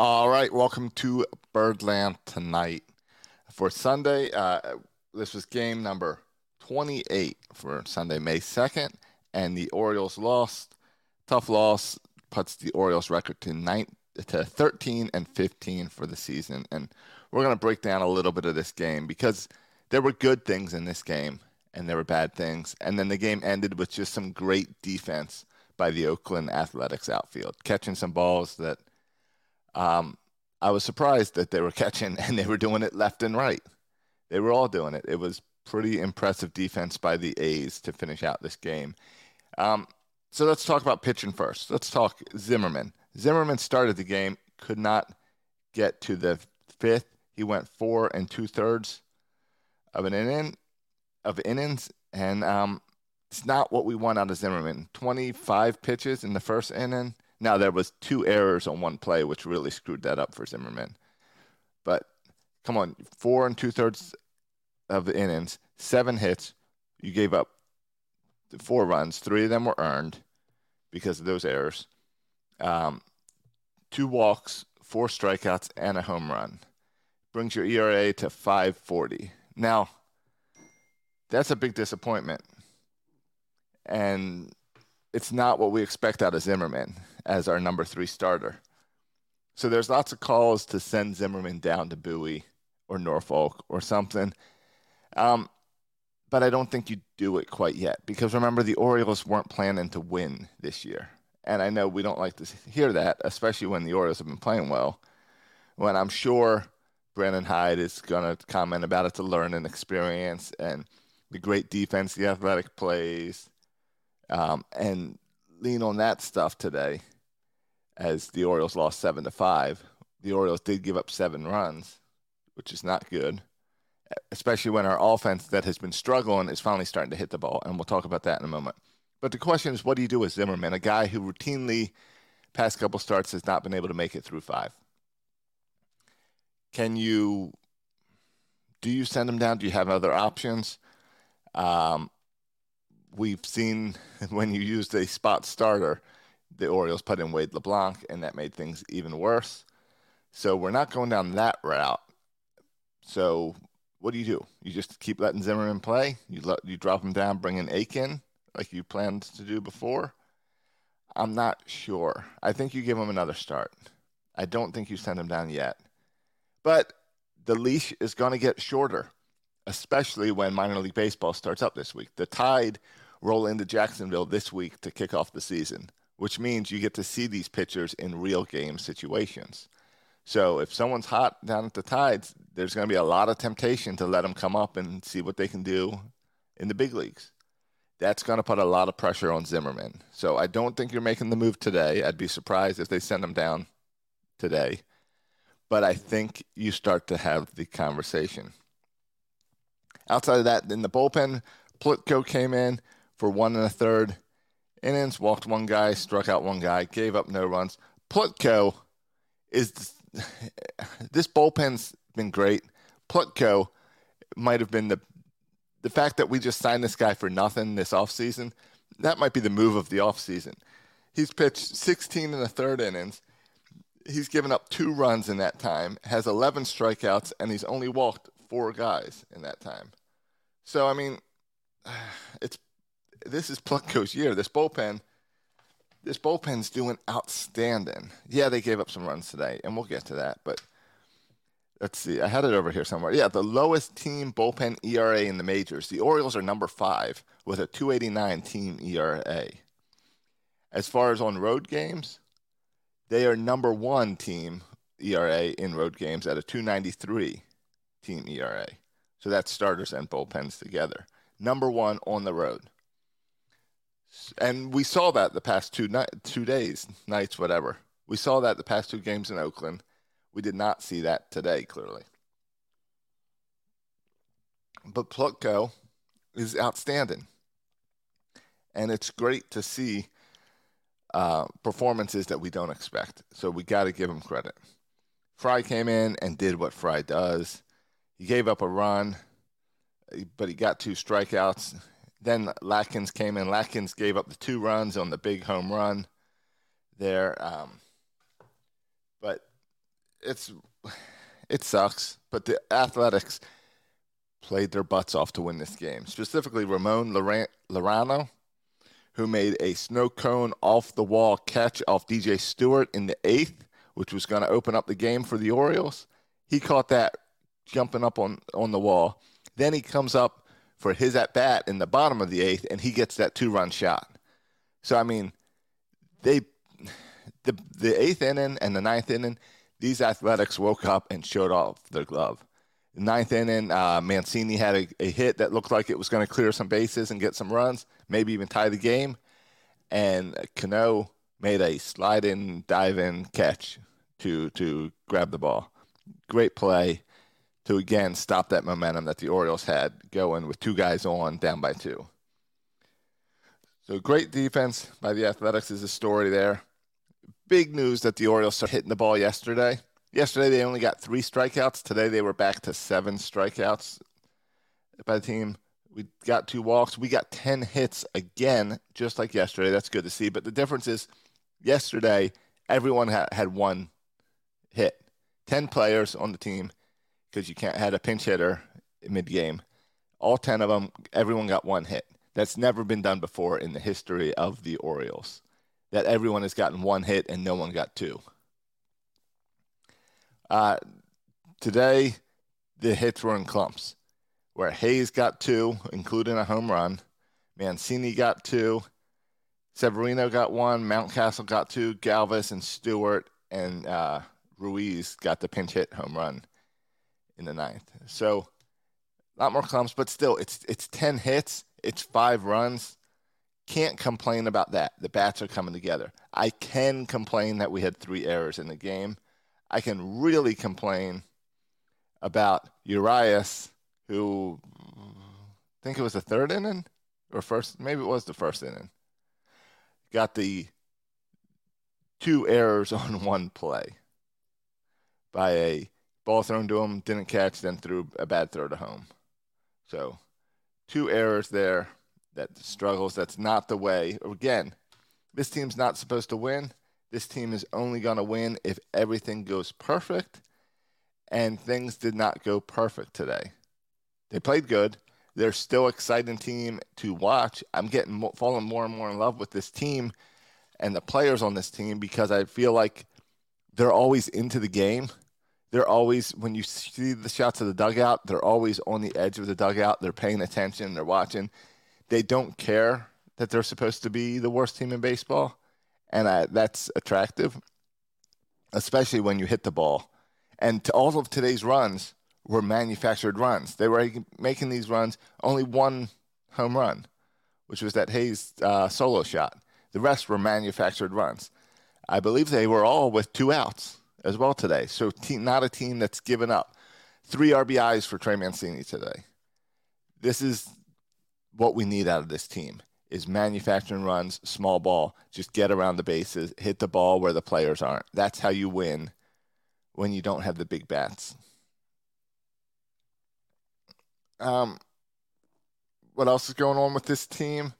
All right, welcome to Birdland tonight. For Sunday, uh, this was game number 28 for Sunday, May 2nd, and the Orioles lost. Tough loss puts the Orioles record to nine to 13 and 15 for the season. And we're going to break down a little bit of this game because there were good things in this game and there were bad things. And then the game ended with just some great defense by the Oakland Athletics outfield, catching some balls that um, I was surprised that they were catching and they were doing it left and right. They were all doing it. It was pretty impressive defense by the A's to finish out this game. Um, so let's talk about pitching first. Let's talk Zimmermann. Zimmermann started the game, could not get to the fifth. He went four and two thirds of an inning of innings, and um, it's not what we want out of Zimmermann. Twenty five pitches in the first inning now there was two errors on one play, which really screwed that up for Zimmermann. But come on, four and two thirds of the innings, seven hits. You gave up four runs. Three of them were earned because of those errors. Um, two walks, four strikeouts, and a home run brings your ERA to 540. Now, that's a big disappointment. And it's not what we expect out of Zimmermann as our number three starter. So there's lots of calls to send Zimmermann down to Bowie or Norfolk or something. Um, but I don't think you do it quite yet because remember, the Orioles weren't planning to win this year. And I know we don't like to hear that, especially when the Orioles have been playing well. When I'm sure Brandon Hyde is going to comment about it's a learning experience and the great defense the athletic plays um, and lean on that stuff today as the Orioles lost seven to five. The Orioles did give up seven runs, which is not good, especially when our offense that has been struggling is finally starting to hit the ball. And we'll talk about that in a moment. But the question is, what do you do with Zimmermann, a guy who routinely, past couple starts, has not been able to make it through five? Can you, do you send him down? Do you have other options? Um, we've seen when you used a spot starter, the Orioles put in Wade LeBlanc, and that made things even worse. So we're not going down that route. So what do you do? You just keep letting Zimmermann play. You let you drop him down, bring in Akin like you planned to do before. I'm not sure. I think you give him another start. I don't think you send him down yet. But the leash is going to get shorter, especially when minor league baseball starts up this week. The Tide roll into Jacksonville this week to kick off the season, which means you get to see these pitchers in real game situations. So if someone's hot down at the Tides, there's going to be a lot of temptation to let them come up and see what they can do in the big leagues. That's going to put a lot of pressure on Zimmermann. So I don't think you're making the move today. I'd be surprised if they send him down today. But I think you start to have the conversation. Outside of that, in the bullpen, Plutko came in, for one and a third innings, walked one guy, struck out one guy, gave up no runs. Plutko is this bullpen's been great. Plutko might have been the the fact that we just signed this guy for nothing this offseason, that might be the move of the offseason. He's pitched 16 and a third innings. He's given up two runs in that time, has 11 strikeouts, and he's only walked four guys in that time. So, I mean, it's this is Plutko's year. This bullpen, this bullpen's doing outstanding. Yeah, they gave up some runs today, and we'll get to that. But let's see, I had it over here somewhere. Yeah, the lowest team bullpen ERA in the majors. The Orioles are number five with a 289 team ERA. As far as on road games, they are number one team ERA in road games at a 293 team ERA. So that's starters and bullpens together. Number one on the road and we saw that the past two night, two days, nights, whatever. We saw that the past two games in Oakland. We did not see that today, clearly. But Plutko is outstanding, and it's great to see uh, performances that we don't expect. So we got to give him credit. Fry came in and did what Fry does. He gave up a run, but he got two strikeouts then Lakins came in. Lakins gave up the two runs on the big home run there. Um, but it's it sucks, but the Athletics played their butts off to win this game. Specifically, Ramon Laureano, who made a snow cone off the wall catch off DJ Stewart in the eighth, which was going to open up the game for the Orioles. He caught that jumping up on, on the wall. Then he comes up for his at bat in the bottom of the eighth, and he gets that two run shot. So, I mean, they the the eighth inning and the ninth inning, these athletics woke up and showed off their glove. Ninth inning, uh, Mancini had a, a, hit that looked like it was going to clear some bases and get some runs, maybe even tie the game. And Canha made a slide in, dive in catch to to grab the ball. Great play to again stop that momentum that the Orioles had going with two guys on, down by two. So great defense by the Athletics is a story there big news that the Orioles started hitting the ball yesterday. Yesterday they only got three strikeouts. Today they were back to seven strikeouts by the team. We got two walks. We got 10 hits again, just like yesterday. That's good to see. But the difference is yesterday, everyone ha- had one hit. 10 players on the team because you can't had a pinch hitter mid game. All 10 of them, everyone got one hit. That's never been done before in the history of the Orioles that everyone has gotten one hit and no one got two. Uh, today, the hits were in clumps, where Hayes got two, including a home run. Mancini got two. Severino got one. Mountcastle got two. Galvis and Stewart and uh, Ruiz got the pinch hit home run in the ninth. So, a lot more clumps, but still, it's it's ten hits. It's five runs. Can't complain about that. The bats are coming together. I can complain that we had three errors in the game. I can really complain about Urias, who I think it was the third inning or first, maybe it was the first inning. Got the two errors on one play by a ball thrown to him, didn't catch, then threw a bad throw to home. So two errors there that struggles. That's not the way. Again, this team's not supposed to win. This team is only going to win if everything goes perfect. And things did not go perfect today. They played good. They're still exciting team to watch. I'm getting falling more and more in love with this team and the players on this team because I feel like they're always into the game. They're always when you see the shots of the dugout, they're always on the edge of the dugout. They're paying attention. They're watching they don't care that they're supposed to be the worst team in baseball, and I, that's attractive, especially when you hit the ball. And to all of today's runs were manufactured runs. They were making these runs only one home run, which was that Hayes uh, solo shot. The rest were manufactured runs. I believe they were all with two outs as well today. So not a team that's given up. Three RBIs for Trey Mancini today. This is what we need out of this team is manufacturing runs, small ball, just get around the bases, hit the ball where the players aren't. That's how you win when you don't have the big bats. Um, what else is going on with this team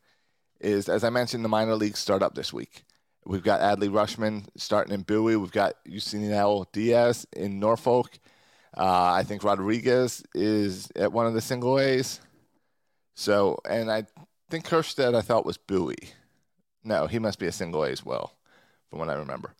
is, as I mentioned, the minor leagues start up this week. We've got Adley Rutschman starting in Bowie. We've got Yusniel Diaz in Norfolk. Uh, I think Rodriguez is at one of the single A's. So, and I think Kjerstad I thought was Bowie. No, he must be a single A as well, from what I remember.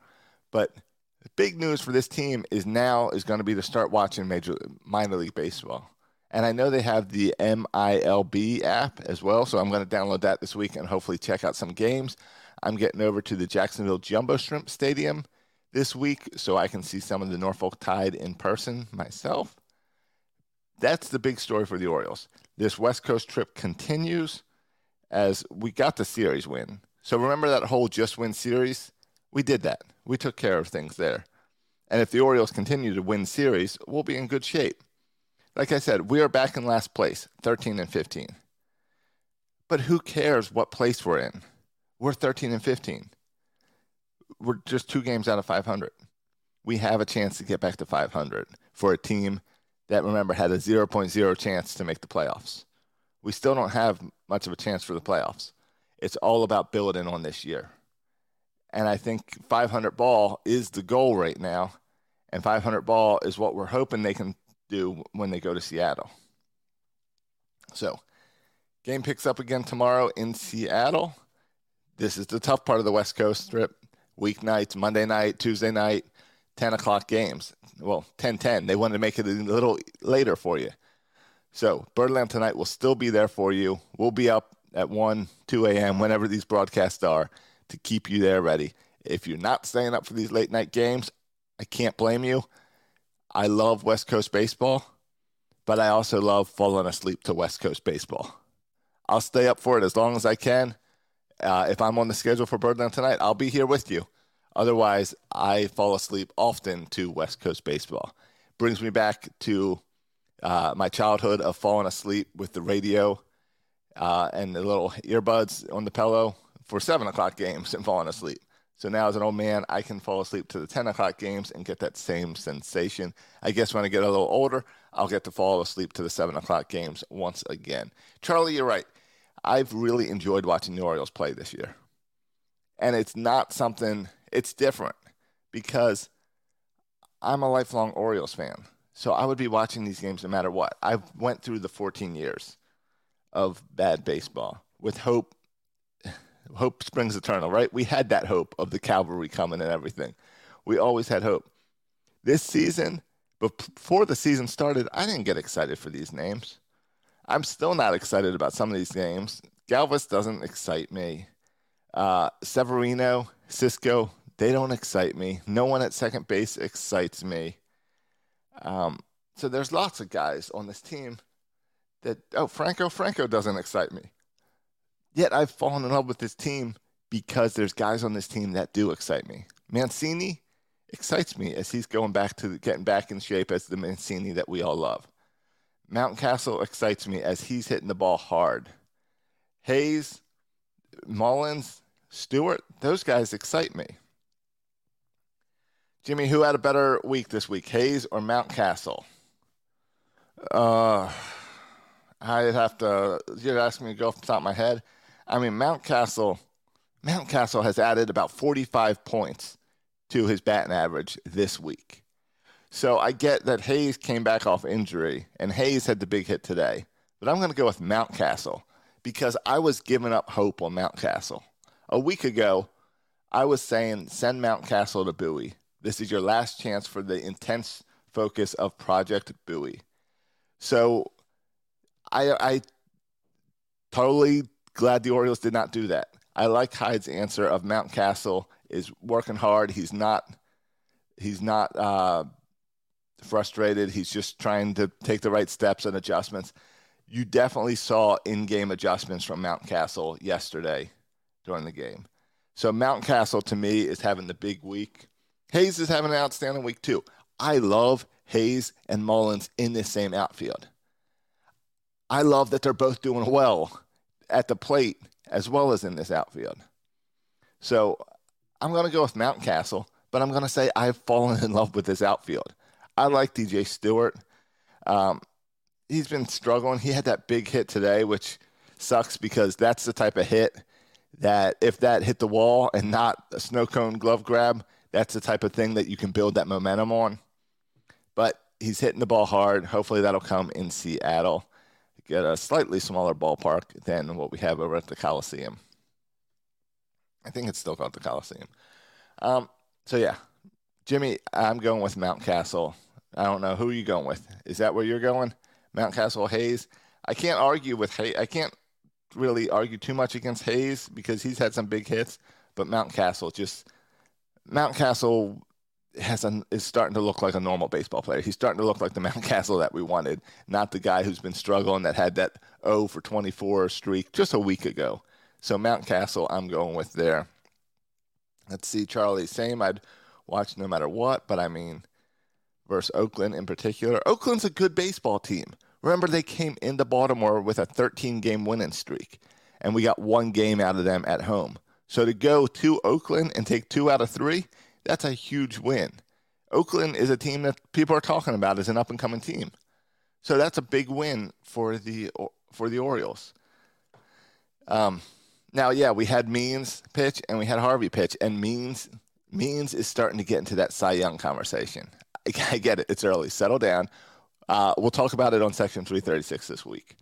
But the big news for this team is now is going to be to start watching major minor league baseball. And I know they have the MILB app as well, so I'm going to download that this week and hopefully check out some games. I'm getting over to the Jacksonville Jumbo Shrimp Stadium this week so I can see some of the Norfolk Tide in person myself. That's the big story for the Orioles this West Coast trip continues as we got the series win. So remember that whole just win series? We did that. We took care of things there. And if the Orioles continue to win series, we'll be in good shape. Like I said, we are back in last place, 13 and 15. But who cares what place we're in? We're 13 and 15. We're just two games out of 500. We have a chance to get back to 500 for a team that remember had a 0.0 chance to make the playoffs. We still don't have much of a chance for the playoffs. It's all about building on this year. And I think 500 ball is the goal right now. And 500 ball is what we're hoping they can do when they go to Seattle. So, game picks up again tomorrow in Seattle. This is the tough part of the West Coast strip. Weeknights, Monday night, Tuesday night, 10 o'clock games. Well, 10 10. They wanted to make it a little later for you. So, Birdland tonight will still be there for you. We'll be up at 1, 2 a.m., whenever these broadcasts are, to keep you there ready. If you're not staying up for these late night games, I can't blame you. I love West Coast baseball, but I also love falling asleep to West Coast baseball. I'll stay up for it as long as I can. Uh, if I'm on the schedule for Birdland tonight, I'll be here with you. Otherwise, I fall asleep often to West Coast baseball. Brings me back to uh, my childhood of falling asleep with the radio uh, and the little earbuds on the pillow for seven o'clock games and falling asleep. So now, as an old man, I can fall asleep to the 10 o'clock games and get that same sensation. I guess when I get a little older, I'll get to fall asleep to the 7 o'clock games once again. Charlie, you're right. I've really enjoyed watching the Orioles play this year. And it's not something, it's different because I'm a lifelong Orioles fan. So I would be watching these games no matter what. I went through the 14 years of bad baseball with hope. Hope springs eternal, right? We had that hope of the cavalry coming and everything. We always had hope. This season, before the season started, I didn't get excited for these names. I'm still not excited about some of these games. Galvis doesn't excite me. Uh, Severino, Sisco, they don't excite me. No one at second base excites me. Um, so there's lots of guys on this team that oh Franco Franco doesn't excite me. Yet I've fallen in love with this team because there's guys on this team that do excite me. Mancini excites me as he's going back to getting back in shape as the Mancini that we all love. Mountcastle excites me as he's hitting the ball hard. Hayes, Mullins, Stewart, those guys excite me. Jimmy, who had a better week this week, Hayes or Mountcastle? Uh, I'd have to. You're asking me to go off the top of my head. I mean, Mountcastle, Mountcastle has added about 45 points to his batting average this week. So I get that Hayes came back off injury, and Hayes had the big hit today. But I'm going to go with Mountcastle because I was giving up hope on Mountcastle. A week ago, I was saying send Mountcastle to Bowie. This is your last chance for the intense focus of Project Bowie. So I I totally glad the Orioles did not do that. I like Hyde's answer of Mountcastle is working hard. He's not he's not uh, frustrated. He's just trying to take the right steps and adjustments. You definitely saw in-game adjustments from Mountcastle yesterday during the game. So Mountcastle to me is having the big week. Hayes is having an outstanding week too. I love Hayes and Mullins in this same outfield. I love that they're both doing well at the plate as well as in this outfield. So I'm going to go with Mountcastle, but I'm going to say I've fallen in love with this outfield. I like DJ Stewart. Um, he's been struggling. He had that big hit today, which sucks because that's the type of hit that if that hit the wall and not a snow cone glove grab, that's the type of thing that you can build that momentum on. But he's hitting the ball hard. Hopefully that'll come in Seattle. Get a slightly smaller ballpark than what we have over at the Coliseum. I think it's still called the Coliseum. Um, so yeah, Jimmy, I'm going with Mountcastle. I don't know who you going with. Is that where you're going? Mountcastle Hayes. I can't argue with Hayes. I can't really argue too much against Hayes because he's had some big hits, but Mountcastle just Mountcastle has an, is starting to look like a normal baseball player. He's starting to look like the Mountcastle that we wanted, not the guy who's been struggling that had that O for 24 streak just a week ago. So Mountcastle, I'm going with there. Let's see, Charlie. Same. I'd watch no matter what, but I mean, versus Oakland in particular. Oakland's a good baseball team. Remember, they came into Baltimore with a 13 game winning streak, and we got one game out of them at home. So to go to Oakland and take two out of three, that's a huge win. Oakland is a team that people are talking about as an up and coming team. So that's a big win for the for the Orioles. Um, now, yeah, we had Means pitch and we had Harvey pitch, and Means Means is starting to get into that Cy Young conversation. I get it. It's early. Settle down. Uh, we'll talk about it on section 336 this week.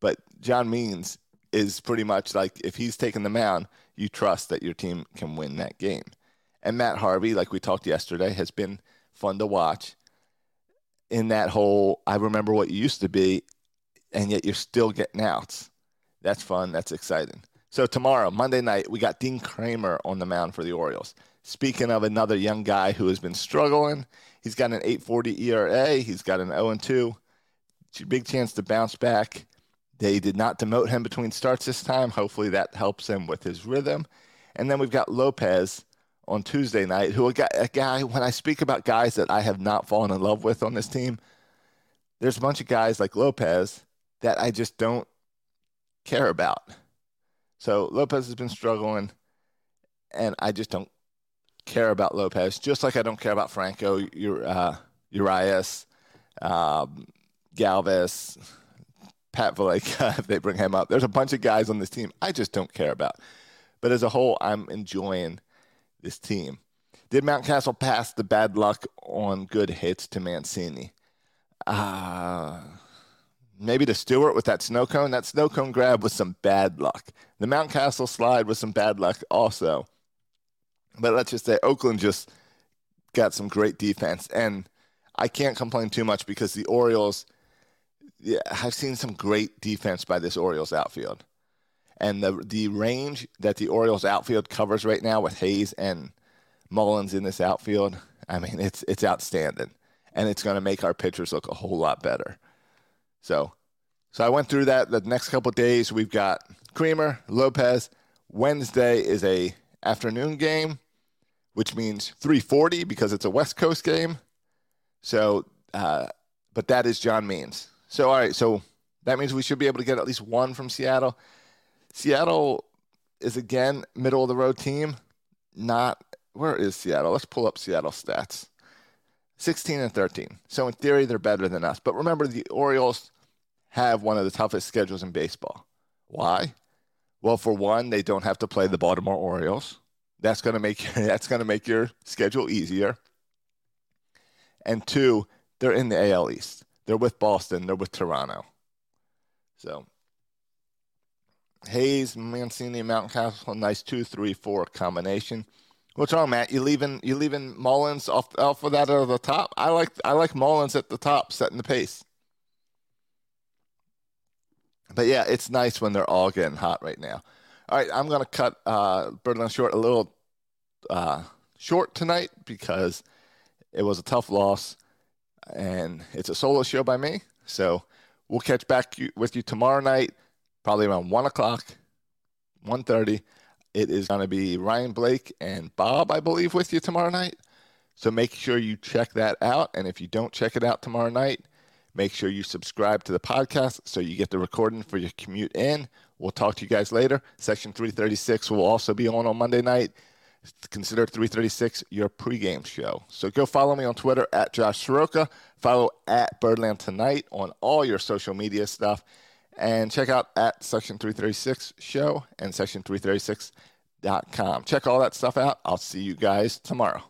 But John Means is pretty much like if he's taking the mound, you trust that your team can win that game. And Matt Harvey, like we talked yesterday, has been fun to watch in that whole I remember what you used to be, and yet you're still getting outs. That's fun. That's exciting. So tomorrow, Monday night, we got Dean Kremer on the mound for the Orioles. Speaking of another young guy who has been struggling, he's got an 8.40 ERA. He's got an 0-2. Big chance to bounce back. They did not demote him between starts this time. Hopefully that helps him with his rhythm. And then we've got Lopez on Tuesday night, who a guy, when I speak about guys that I have not fallen in love with on this team, there's a bunch of guys like Lopez that I just don't care about. So Lopez has been struggling, and I just don't care about Lopez, just like I don't care about Franco, uh, Urias, um, Galvis, Pat Valaika, if they bring him up. There's a bunch of guys on this team I just don't care about. But as a whole, I'm enjoying this team. Did Mountcastle pass the bad luck on good hits to Mancini? Uh, maybe to Stewart with that snow cone. That snow cone grab was some bad luck. The Mountcastle slide was some bad luck also. But let's just say Oakland just got some great defense. And I can't complain too much because the Orioles, yeah, I've seen some great defense by this Orioles outfield. And the the range that the Orioles outfield covers right now with Hayes and Mullins in this outfield, I mean, it's it's outstanding. And it's going to make our pitchers look a whole lot better. So, so I went through that. The next couple days, we've got Kremer, Lopez. Wednesday is a afternoon game, which means 3:40 because it's a West Coast game. So, uh, but that is John Means. So, all right. So that means we should be able to get at least one from Seattle. Seattle is again middle of the road team. Not where is Seattle? Let's pull up Seattle stats. 16 and 13. So in theory, they're better than us. But remember, the Orioles have one of the toughest schedules in baseball. Why? Well, for one, they don't have to play the Baltimore Orioles. That's gonna make that's gonna make your schedule easier. And two, they're in the AL East. They're with Boston. They're with Toronto. So Hayes, Mancini, Mountcastle, nice two, three, four combination. What's wrong, Matt? You leaving you leaving Mullins off off of that at the top? I like I like Mullins at the top, setting the pace. But yeah, it's nice when they're all getting hot right now. All right, I'm gonna cut uh, Birdland short a little uh, short tonight because it was a tough loss, and it's a solo show by me. So we'll catch back with you tomorrow night, probably around one o'clock, 1.30. It is going to be Ryan Blake and Bob, I believe, with you tomorrow night. So make sure you check that out. And if you don't check it out tomorrow night, make sure you subscribe to the podcast so you get the recording for your commute in. We'll talk to you guys later. Section 336 will also be on on Monday night. Consider 336 your pregame show. So go follow me on Twitter at Josh Soroka. Follow at Birdland Tonight on all your social media stuff. And check out at Section 336 show and Section 336 com. Check all that stuff out. I'll see you guys tomorrow.